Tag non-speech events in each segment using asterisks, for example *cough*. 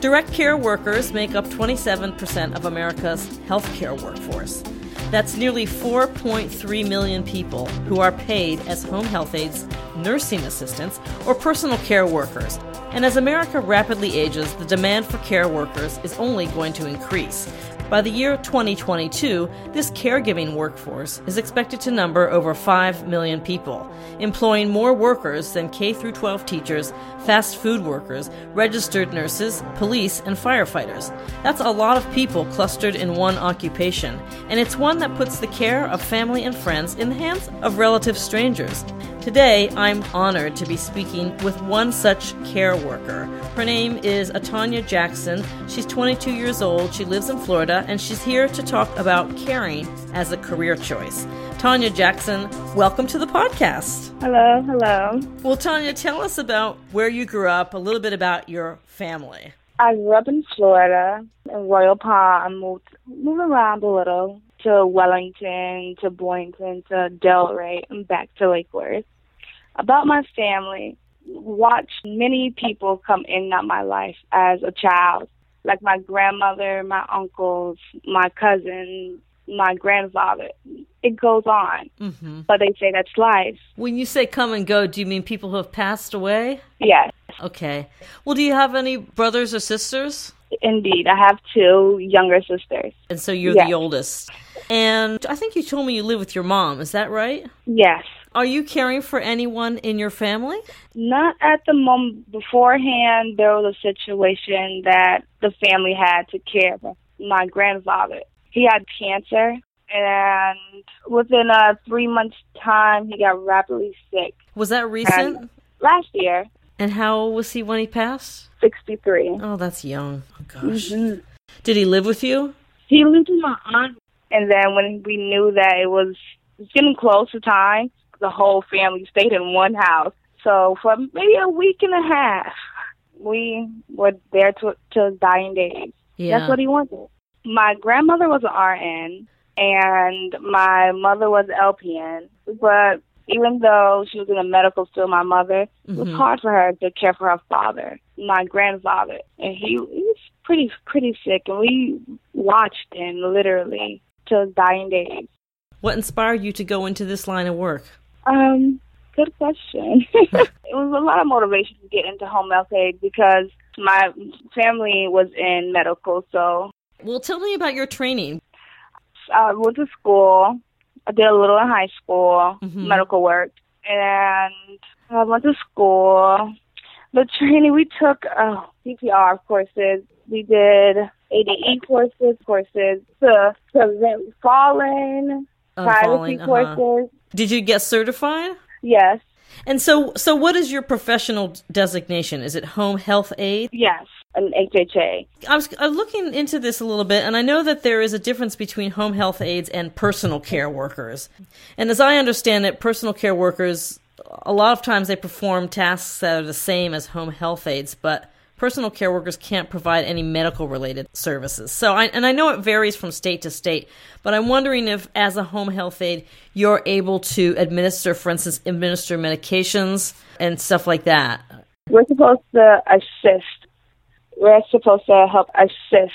Direct care workers make up 27% of America's healthcare workforce. That's nearly 4.3 million people who are paid as home health aides, nursing assistants, or personal care workers. And as America rapidly ages, the demand for care workers is only going to increase. By the year 2022, this caregiving workforce is expected to number over 5 million people, employing more workers than K 12 teachers, fast food workers, registered nurses, police, and firefighters. That's a lot of people clustered in one occupation, and it's one that puts the care of family and friends in the hands of relative strangers. Today, I'm honored to be speaking with one such care worker. Her name is Atonya Jackson. She's 22 years old. She lives in Florida, and she's here to talk about caring as a career choice. Tanya Jackson, welcome to the podcast. Hello, hello. Well, Tanya, tell us about where you grew up, a little bit about your family. I grew up in Florida, in Royal Palm. I moved, moved around a little to Wellington, to Boynton, to Delray, and back to Lake Worth about my family, watched many people come in and out my life as a child, like my grandmother, my uncles, my cousins, my grandfather. It goes on. Mm-hmm. But they say that's life. When you say come and go, do you mean people who have passed away? Yes. Okay. Well, do you have any brothers or sisters? Indeed. I have two younger sisters. And so you're yes. the oldest. And I think you told me you live with your mom. Is that right? Yes. Are you caring for anyone in your family? Not at the moment. Beforehand, there was a situation that the family had to care for my grandfather. He had cancer, and within a three months' time, he got rapidly sick. Was that recent? And last year. And how old was he when he passed? 63. Oh, that's young. Oh, gosh. Mm-hmm. Did he live with you? He lived with my aunt. And then when we knew that it was getting close to time, the whole family stayed in one house. So for maybe a week and a half, we were there to to dying days. Yeah. That's what he wanted. My grandmother was an RN and my mother was LPN. But even though she was in the medical field, my mother, mm-hmm. it was mm-hmm. hard for her to care for her father, my grandfather. And he, he was pretty pretty sick and we watched him literally till his dying days. What inspired you to go into this line of work? Um, good question. *laughs* it was a lot of motivation to get into home health aide because my family was in medical. So, well, tell me about your training. I went to school. I did a little in high school, mm-hmm. medical work, and I went to school. The training we took uh, CPR courses. We did ADE courses, courses to prevent falling, privacy uh-huh. courses. Did you get certified? Yes. And so, so what is your professional designation? Is it home health aide? Yes, an HHA. I was, I was looking into this a little bit, and I know that there is a difference between home health aides and personal care workers. And as I understand it, personal care workers, a lot of times they perform tasks that are the same as home health aides, but personal care workers can't provide any medical related services. So, I, and I know it varies from state to state, but I'm wondering if, as a home health aide, you're able to administer, for instance, administer medications and stuff like that. We're supposed to assist. We're supposed to help assist.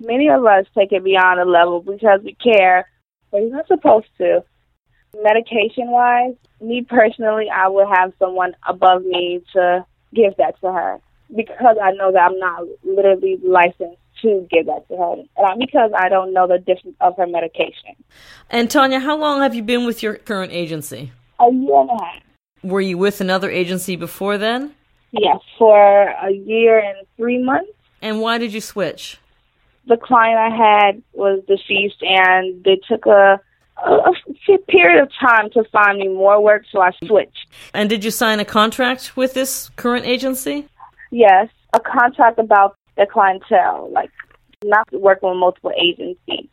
Many of us take it beyond a level because we care, but you're not supposed to. Medication wise, me personally, I would have someone above me to give that to her because I know that I'm not literally licensed to give that to her, and because I don't know the difference of her medication. And Tanya, how long have you been with your current agency? A year and a half. Were you with another agency before then? Yes, for a year and three months. And why did you switch? The client I had was deceased, and they took a, a, a period of time to find me more work, so I switched. And did you sign a contract with this current agency? Yes, a contract about the clientele, like not working with multiple agencies,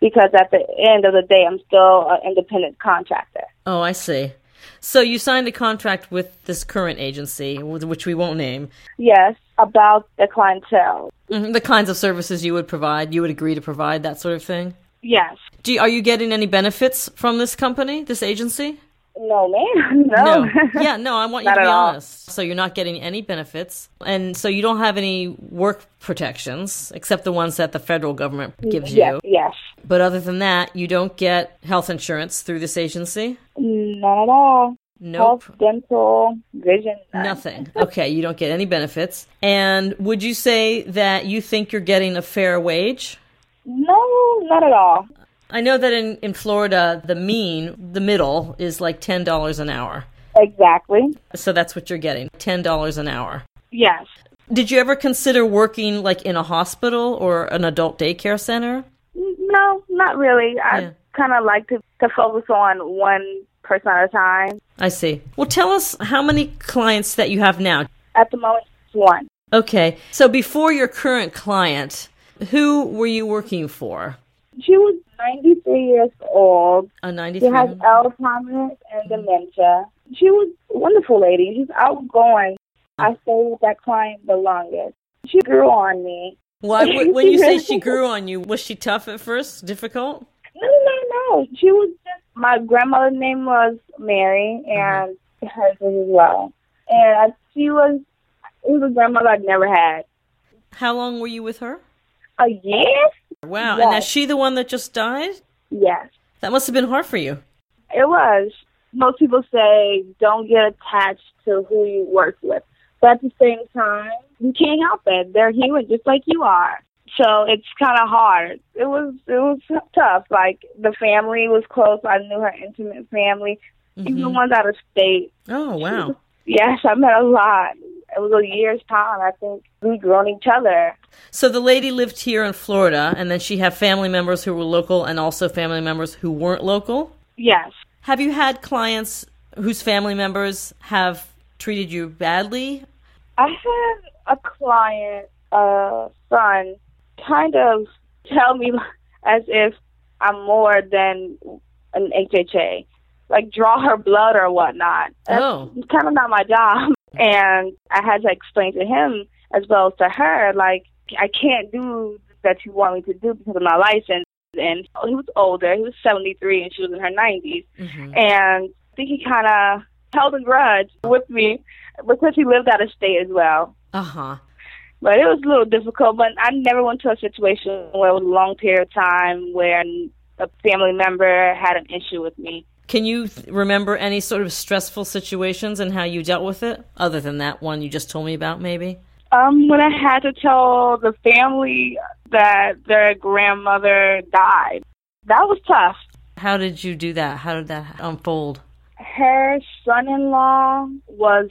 because at the end of the day, I'm still an independent contractor. Oh, I see. So you signed a contract with this current agency, which we won't name. Yes, about the clientele. Mm-hmm. The kinds of services you would provide, you would agree to provide that sort of thing. Yes. Do you, are you getting any benefits from this company, this agency? No, man. *laughs* No. no. Yeah, no, I want you *laughs* to be honest. So you're not getting any benefits. And so you don't have any work protections except the ones that the federal government gives you. yes. But other than that, you don't get health insurance through this agency? Not at all. Nope. Health, dental, vision. none. Nothing. Okay, you don't get any benefits. And would you say that you think you're getting a fair wage? No, not at all. I know that in, in Florida, the mean, the middle, is like $10 an hour. Exactly. So that's what you're getting $10 an hour. Yes. Did you ever consider working like in a hospital or an adult daycare center? No, not really. I Yeah. kind of like to, to focus on one person at a time. I see. Well, tell us how many clients that you have now. At the moment, one. Okay. So before your current client, who were you working for? She was 93 years old. A 93. She has Alzheimer's and dementia. She was a wonderful lady. She's outgoing. I stayed with that client the longest. She grew on me. Why, *laughs* when you say she grew on you, was she tough at first? Difficult? No, no, no. She was just my grandmother's name was Mary, uh-huh. and hers was as well. And she was it was a grandmother I'd never had. How long were you with her? A year? Wow. And is she the one that just died? Yes, That must have been hard for you. it was. Most people say don't get attached to who you work with, but at the same time, you can't help it. They're human, just like you are. So it's kind of hard. It was it was tough. Like the family was close. I knew her intimate family, even the mm-hmm. ones out of state. Oh, wow. *laughs* Yes, I met a lot. It was a year's time. I think we grew on each other. So the lady lived here in Florida, and then she had family members who were local and also family members who weren't local. Yes. Have you had clients whose family members have treated you badly? I had a client, uh, son, kind of tell me *laughs* as if I'm more than an HHA, like draw her blood or whatnot. That's Oh. kind of not my job. *laughs* And I had to explain to him as well as to her, like, I can't do that you want me to do because of my license. And he was older. He was 73 and she was in her 90s. And I think he kind of held a grudge with me because he lived out of state as well. Uh huh. But it was a little difficult. But I never went to a situation where it was a long period of time where a family member had an issue with me. Can you th- remember any sort of stressful situations and how you dealt with it, other than that one you just told me about, maybe? Um, when I had to tell the family that their grandmother died, that was tough. How did you do that? How did that unfold? Her son-in-law was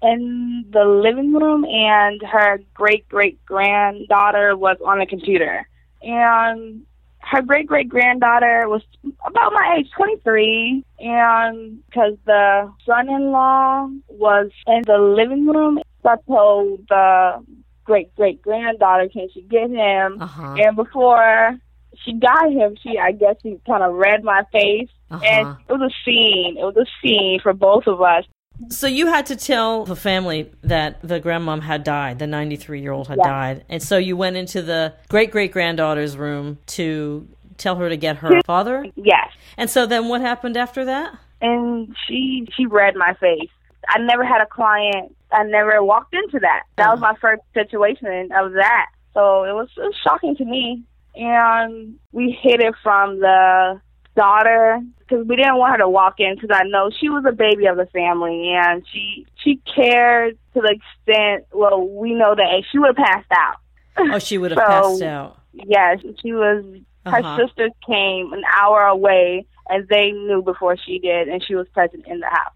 in the living room, and her great great granddaughter was on the computer, and her great great granddaughter was about my age, 23, and because the son in law was in the living room, I told the great great granddaughter, can she get him? Uh-huh. And before she got him, she I guess she kind of read my face, and Uh-huh. it was a scene. It was a scene for both of us. So you had to tell the family that the grandmom had died, the 93 year old had Yeah. died. And so you went into the great great granddaughter's room to tell her to get her father. Yes. And so then what happened after that? and she she read my face. I never had a client. I never walked into that. That was my first situation of that. So it was, it was shocking to me. And we hid it from the daughter because we didn't want her to walk in because I know she was a baby of the family and she she cared to the extent. Well, we know that she would have passed out. Oh, she would *laughs* have So- passed out. Yes, she was. Her Uh-huh. sister came an hour away, and they knew before she did, and she was present in the house.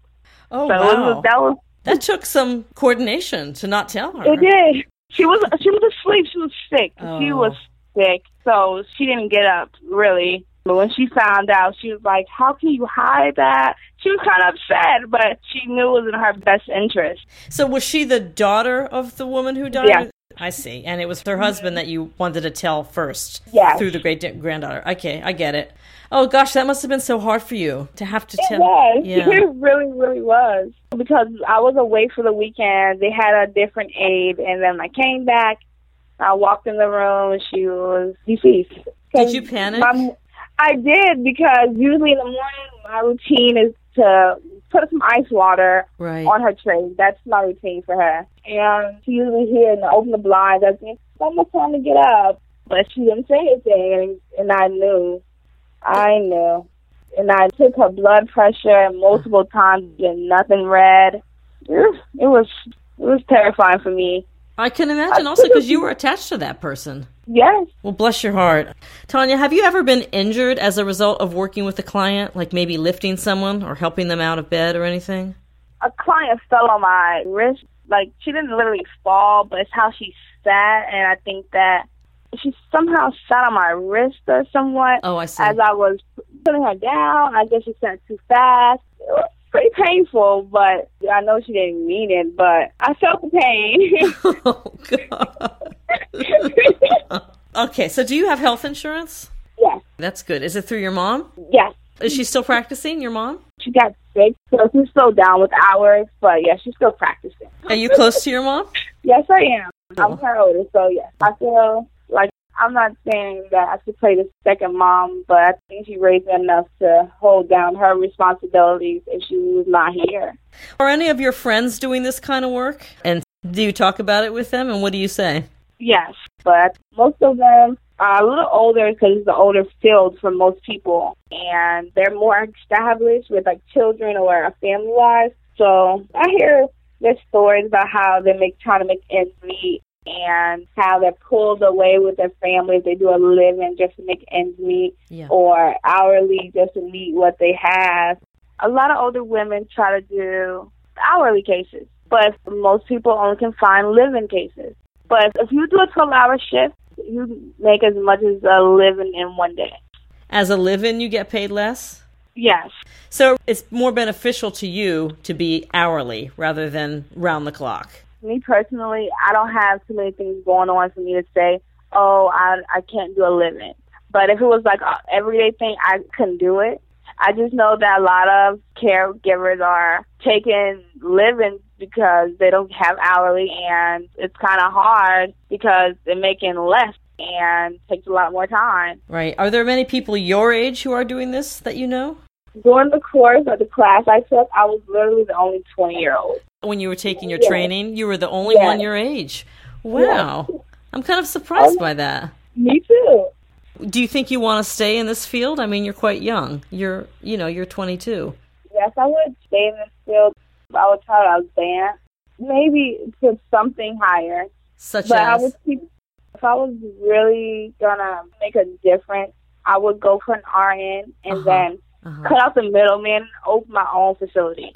Oh, So it wow. was, that was That took some coordination to not tell her. It did. She was she was asleep. She was sick. Oh. She was sick, so she didn't get up really. But when she found out, she was like, "How can you hide that?" She was kind of upset, but she knew it was in her best interest. So was she the daughter of the woman who died? Yeah. I see. And it was her husband that you wanted to tell first. Yes. Through the great granddaughter. Okay, I get it. Oh gosh, that must have been so hard for you to have to It tell. was. Yeah. *laughs* It really, really was. Because I was away for the weekend. They had a different aide, and then I came back. I walked in the room, and she was deceased. Did you panic? My- I did because usually in the morning my routine is to put some ice water Right. on her tray. That's my routine for her. And she usually here and open the blinds. I think it's almost time to get up, but she didn't say anything, and, and I knew. I knew. And I took her blood pressure multiple times and nothing was it was, it was terrifying for me. I can imagine also because you were attached to that person. Yes, Well, bless your heart. Tanya, have you ever been injured as a result of working with a client, like maybe lifting someone or helping them out of bed or anything? a client fell on my wrist. Like she didn't literally fall, but it's how she sat, and I think that she somehow sat on my wrist or somewhat. Oh, I see. As I was putting her down, I guess she sat too fast. It was pretty painful, but I know she didn't mean it. But I felt the pain. *laughs* *laughs* oh, God. okay, so do you have health insurance? yes, That's good. Is it through your mom? yes. Is she still practicing, your mom? She got sick, so she's still down with hours. But yeah, she's still practicing. Are you close to your mom? Yes, I am. I'm oh. her oldest, so yes, I feel I'm not saying that I should play the second mom, but I think she raised enough to hold down her responsibilities if she was not here. Are any of your friends doing this kind of work? And do you talk about it with them? And what do you say? Yes, but most of them are a little older because it's the older field for most people, and they're more established with like children or a family life. So I hear their stories about how they make trying to make ends meet and how they're pulled away with their families. They do a living just to make ends meet Yeah. or hourly just to meet what they have. A lot of older women try to do hourly cases, but most people only can find living cases. But if you do a 12 hour shift, you make as much as a living in one day. As a live in, you get paid less? Yes. So it's more beneficial to you to be hourly rather than round the clock. Me personally, I don't have too many things going on for me to say, oh, I, I can't do a living. But if it was like a everyday thing, I couldn't do it. I just know that a lot of caregivers are taking living because they don't have hourly and it's kind of hard because they're making less and takes a lot more time. Right. Are there many people your age who are doing this that you know? During the course of the class I took, I was literally the only 20 year old. When you were taking your Yeah. training, you were the only Yeah. one your age. Wow. I'm kind of surprised by that. Me too. Do you think you want to stay in this field? I mean, you're quite young. You're, you know, you're 22. Yes, I would stay in this field. I would try to advance, maybe to something higher. Such But I as would keep. If I was really gonna make a difference, I would go for an RN and Uh-huh. then Uh-huh. cut out the middleman, and open my own facility.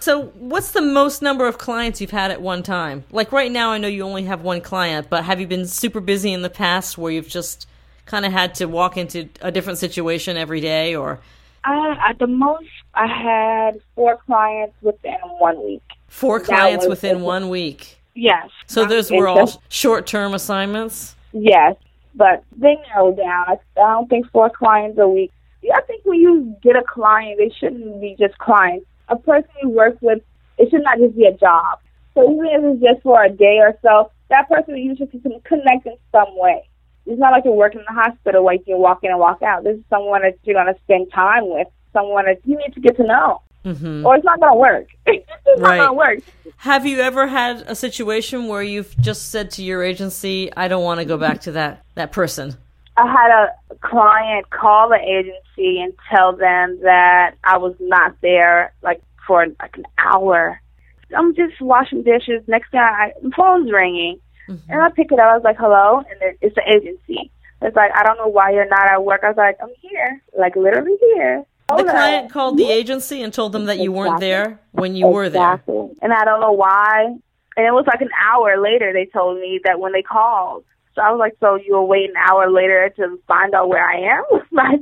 So, what's the most number of clients you've had at one time? Like right now, I know you only have one client, but have you been super busy in the past where you've just kind of had to walk into a different situation every day, or I, at the most, I had four clients within one week. four clients was- within one week? Yes. So um, those were all short-term assignments. Yes, but they narrowed down. I don't think four clients a week. I think when you get a client, they shouldn't be just clients. A person you work with, it should not just be a job. So even if it's just for a day or so, that person you should connect in some way. It's not like you're working in the hospital where you can walk in and walk out. This is someone that you're going to spend time with, someone that you need to get to know, hmm or it's not going to work. *laughs* it's not Right. going to work. Have you ever had a situation where you've just said to your agency, "I don't want to go back to that that person"? I had a client call the agency and tell them that I was not there, like for like an hour. I'm just washing dishes. Next thing, I, the phone's ringing, Mm-hmm. and I pick it up. I was like, "Hello," and then it's the agency. It's like, "I don't know why you're not at work." I was like, "I'm here, like literally here." The client called the agency and told them that you weren't there when you were there. Exactly. And I don't know why. And it was like an hour later they told me that when they called. So I was like, so you'll wait an hour later to find out where I am? *laughs* like,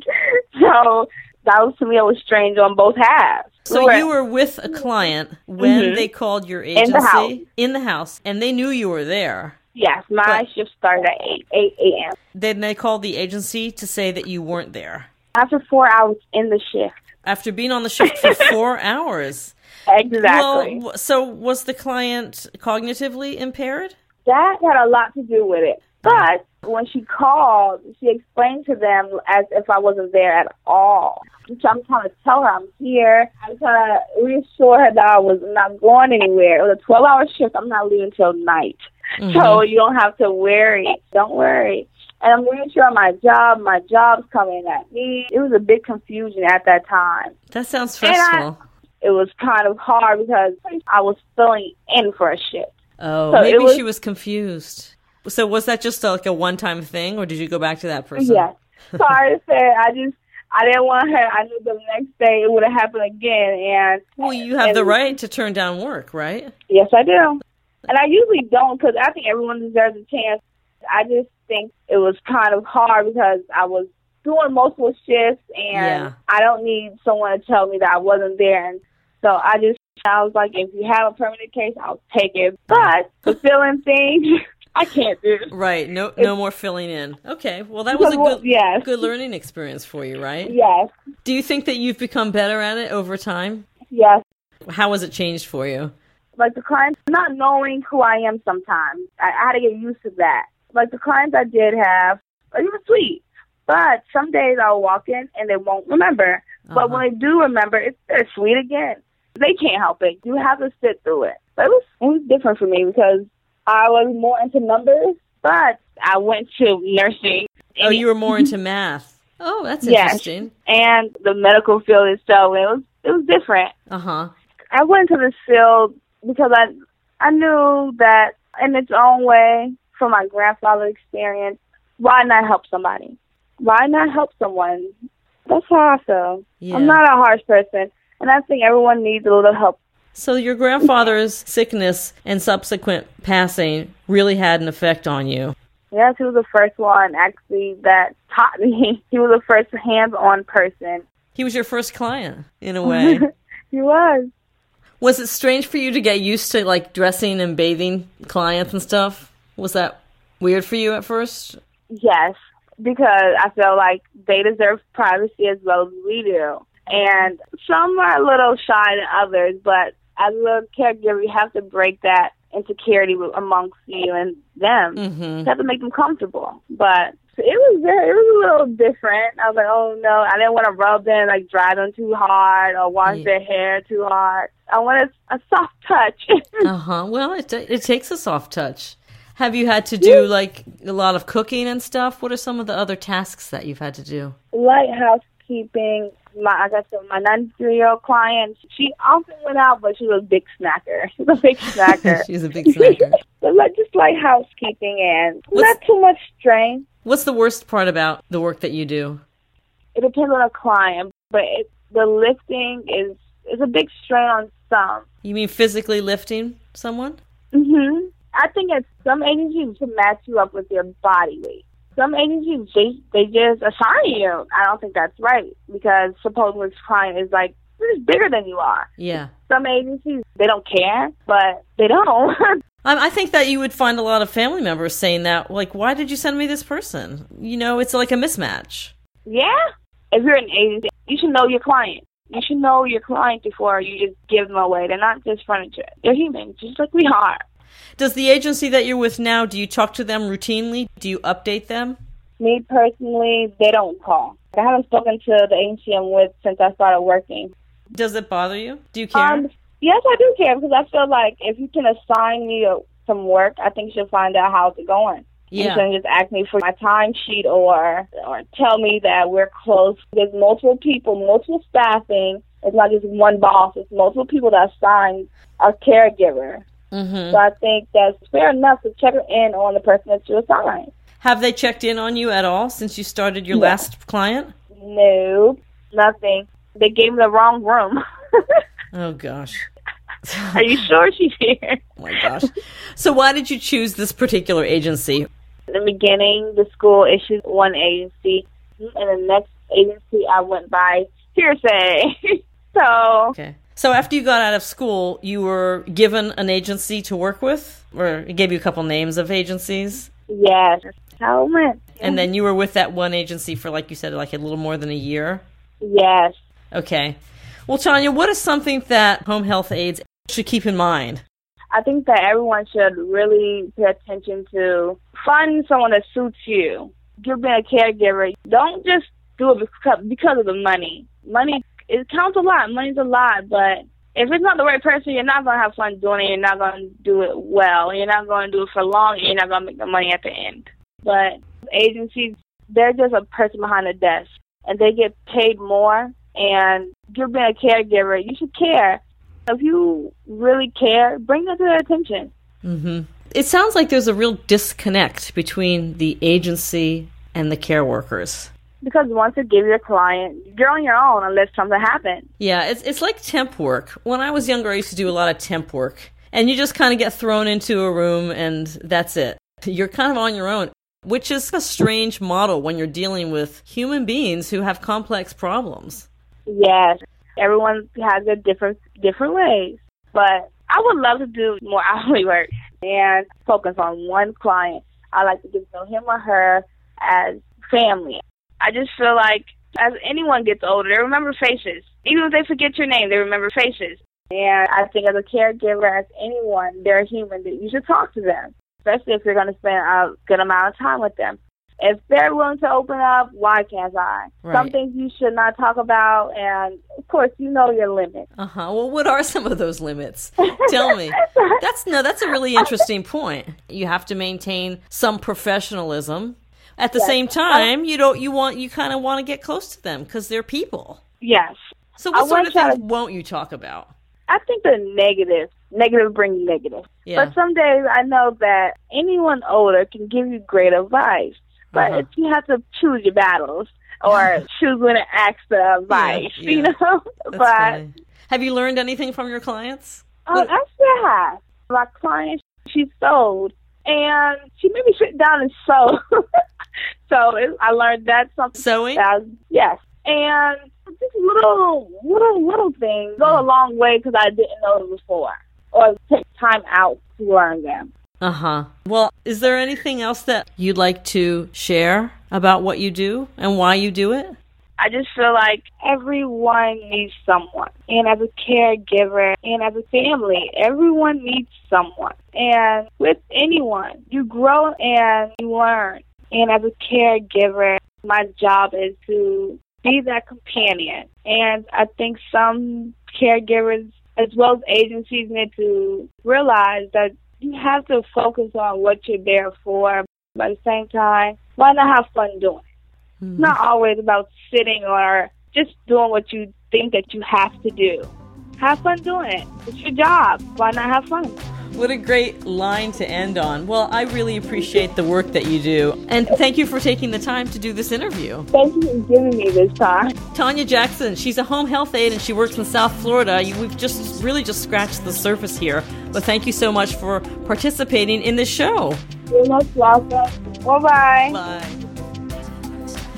so that was to me, it was strange on both halves. So We were- you were with a client when Mhm. they called your agency in the house. in the house, and they knew you were there. Yes, my But- shift started at 8, 8 a.m. Then they called the agency to say that you weren't there After four hours in the shift. after being on the shift for *laughs* four hours. Exactly. Well, so was the client cognitively impaired? that had a lot to do with it. But when she called, she explained to them as if I wasn't there at all. So I'm trying to tell her I'm here. I'm trying to reassure her that I was not going anywhere. It was a 12 hour shift. I'm not leaving till night. Mm-hmm. So you don't have to worry. Don't worry. And I'm reassuring my job. My job's coming at me. It was a big confusion at that time. That sounds I- stressful. It was kind of hard because I was filling in for a shift. Oh, so maybe was- she was confused. So was that just like a one-time thing, or did you go back to that person? Yes. Sorry *laughs* to say, I just I didn't want her. I knew the next day it would have happened again, and Well, you have the right to turn down work, right? Yes, I do. And I usually don't because I think everyone deserves a chance. I just think it was kind of hard because I was doing multiple shifts, and Yeah. I don't need someone to tell me that I wasn't there. And so I just I was like, if you have a permanent case, I'll take it. But the *laughs* filling thing, I can't do. Right. No, no more filling in. Okay. Well, that was a good, yes. good learning experience for you, right? Yes, Do you think that you've become better at it over time? yes. How has it changed for you? like the clients not knowing who I am sometimes. I, I had to get used to that. Like the clients I did have, they were sweet. But some days I'll walk in and they won't remember. But Uh-huh. when they do remember, it's they're sweet again. They can't help it. You have to sit through it. But it was it was different for me because I was more into numbers, but I went to nursing. Oh, you were more into math. Oh, that's Yes. interesting. and the medical field itself. It was it was different. Uh huh. I went into this field because I I knew that in its own way, from my grandfather experience, why not help somebody? Why not help someone? That's how I feel. Yeah. I'm not a harsh person, and I think everyone needs a little help. So your grandfather's sickness and subsequent passing really had an effect on you. Yes, he was the first one actually that taught me. *laughs* He was the first hands-on person. He was your first client, in a way. *laughs* He was. was it strange for you to get used to like dressing and bathing clients and stuff? Was that weird for you at first? Yes, because I feel like they deserve privacy as well as we do. And some are a little shy than others, but as a caregiver, you have to break that insecurity amongst you and them. Mm-hmm. You have to make them comfortable. But it was very, it was a little different. I was like, oh no, I didn't want to rub them, like dry them too hard or wash Yeah. their hair too hard. I wanted a soft touch. *laughs* Uh huh. Well, it it takes a soft touch. Have you had to do like a lot of cooking and stuff? What are some of the other tasks that you've had to do? light housekeeping. My I got some my ninety three year old client. She often went out, but she was a big snacker. *laughs* She was a big snacker. *laughs* She's a big snacker. *laughs* but like just like housekeeping and What's- not too much strain. What's the worst part about the work that you do? It depends on a client, but it, the lifting is is a big strain on some. You mean physically lifting someone? hmm I think it's some agencies to match you up with your body weight. Some agencies they they just assign you. I don't think that's right because supposedly this client is like just bigger than you are. Yeah. some agencies they don't care, but they don't. *laughs* I, I think that you would find a lot of family members saying that, like, why did you send me this person? You know, it's like a mismatch. yeah, if you're an agency, you should know your client. You should know your client before you just give them away. They're not just furniture. They're humans, just like we are. Does the agency that you're with now, do you talk to them routinely? Do you update them? Me personally, they don't call. I haven't spoken to the agency I'm with since I started working. Does it bother you? Do you care? Um, yes, I do care because I feel like if you can assign me uh, some work, I think you should find out how it's going. You yeah. shouldn't just ask me for my timesheet or or tell me that we're close. There's multiple people, multiple staffing. It's not just one boss. It's multiple people that assign a caregiver. Hmm So I think that's fair enough to check in on the person that you assign. Have they checked in on you at all since you started your No. last client? No, nothing. They gave me the wrong room. *laughs* oh gosh. Are you sure she's here? *laughs* oh my gosh. So why did you choose this particular agency? In the beginning, the school issued one agency, and the next agency I went by hearsay. *laughs* so Okay. So after you got out of school, you were given an agency to work with, or it gave you a couple names of agencies, yes, how it and then you were with that one agency for, like you said, like a little more than a year. Yes. Okay. Well, Tanya, what is something that home health aides should keep in mind? I think that everyone should really pay attention to find someone that suits you. You're being a caregiver. Don't just do it because, because of the money. Money it counts a lot. Money's a lot, but if it's not the right person, you're not gonna have fun doing it. You're not gonna do it well. You're not gonna do it for long. And you're not gonna make the money at the end. But agencies, they're just a person behind a desk, and they get paid more. And you're being a caregiver. You should care. If you really care, bring that to their attention. hmm It sounds like there's a real disconnect between the agency and the care workers. Because once you give your client, you're on your own unless something happens. Yeah, it's it's like temp work. When I was younger, I used to do a lot of temp work, and you just kind of get thrown into a room, and that's it. You're kind of on your own, which is a strange model when you're dealing with human beings who have complex problems. Yes, everyone has their different different ways, but I would love to do more *laughs* hourly work and focus on one client. I like to get to know him or her as family. I just feel like as anyone gets older, they remember faces. Even if they forget your name, they remember faces. And I think as a caregiver, as anyone, they're human. That you should talk to them, especially if you're going to spend a good amount of time with them. If they're willing to open up, why can't I? Right. Some things you should not talk about, and of course, you know your limits. Uh huh. Well, what are some of those limits? Tell me. *laughs* That's no. That's a really interesting point. You have to maintain some professionalism. At the Yes. same time, you don't. You want. You kind of want to get close to them because they're people. Yes, So, I what sort of things to- won't you talk about? I think the negative, negative brings negative. Yeah. But some days I know that anyone older can give you great advice. But Uh-huh. it's, you have to choose your battles or *laughs* choose when to ask the advice, *laughs* yeah. you know? But funny. Have you learned anything from your clients? um, What- actually, I have. My client, she sewed, and she made me sit down and sew. *laughs* so it, I learned that something. Sewing? that was- yes, and just little, little, little things go a long way because I didn't know them before, or take time out to learn them. Uh huh. Well, is there anything else that you'd like to share about what you do and why you do it? I just feel like everyone needs someone. And as a caregiver and as a family, everyone needs someone. And with anyone, you grow and you learn. And as a caregiver, my job is to be that companion. And I think some caregivers, as well as agencies, need to realize that you have to focus on what you're there for. But at the same time, why not have fun doing it? It's not always about sitting or just doing what you think that you have to do. Have fun doing it. It's your job. Why not have fun? What a great line to end on. Well, I really appreciate the work that you do. And thank you for taking the time to do this interview. Thank you for giving me this time. Tanya Jackson, she's a home health aide and she works in South Florida. We've just really just scratched the surface here. But thank you so much for participating in this show. You're most welcome. Bye-bye. Bye.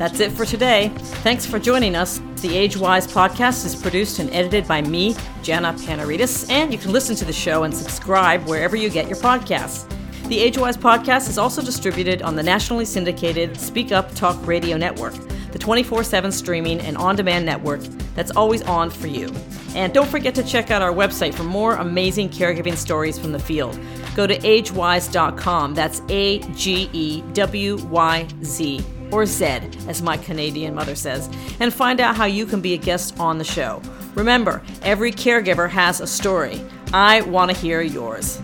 That's it for today. Thanks for joining us. The Age Wise podcast is produced and edited by me, Jana Panarites, and you can listen to the show and subscribe wherever you get your podcasts. The Age Wise podcast is also distributed on the nationally syndicated Speak Up Talk Radio Network, the 24 7 streaming and on demand network that's always on for you. And don't forget to check out our website for more amazing caregiving stories from the field. Go to agewyz.com. That's A G E W Y Z or Zed, as my Canadian mother says, and find out how you can be a guest on the show. Remember, every caregiver has a story. I want to hear yours.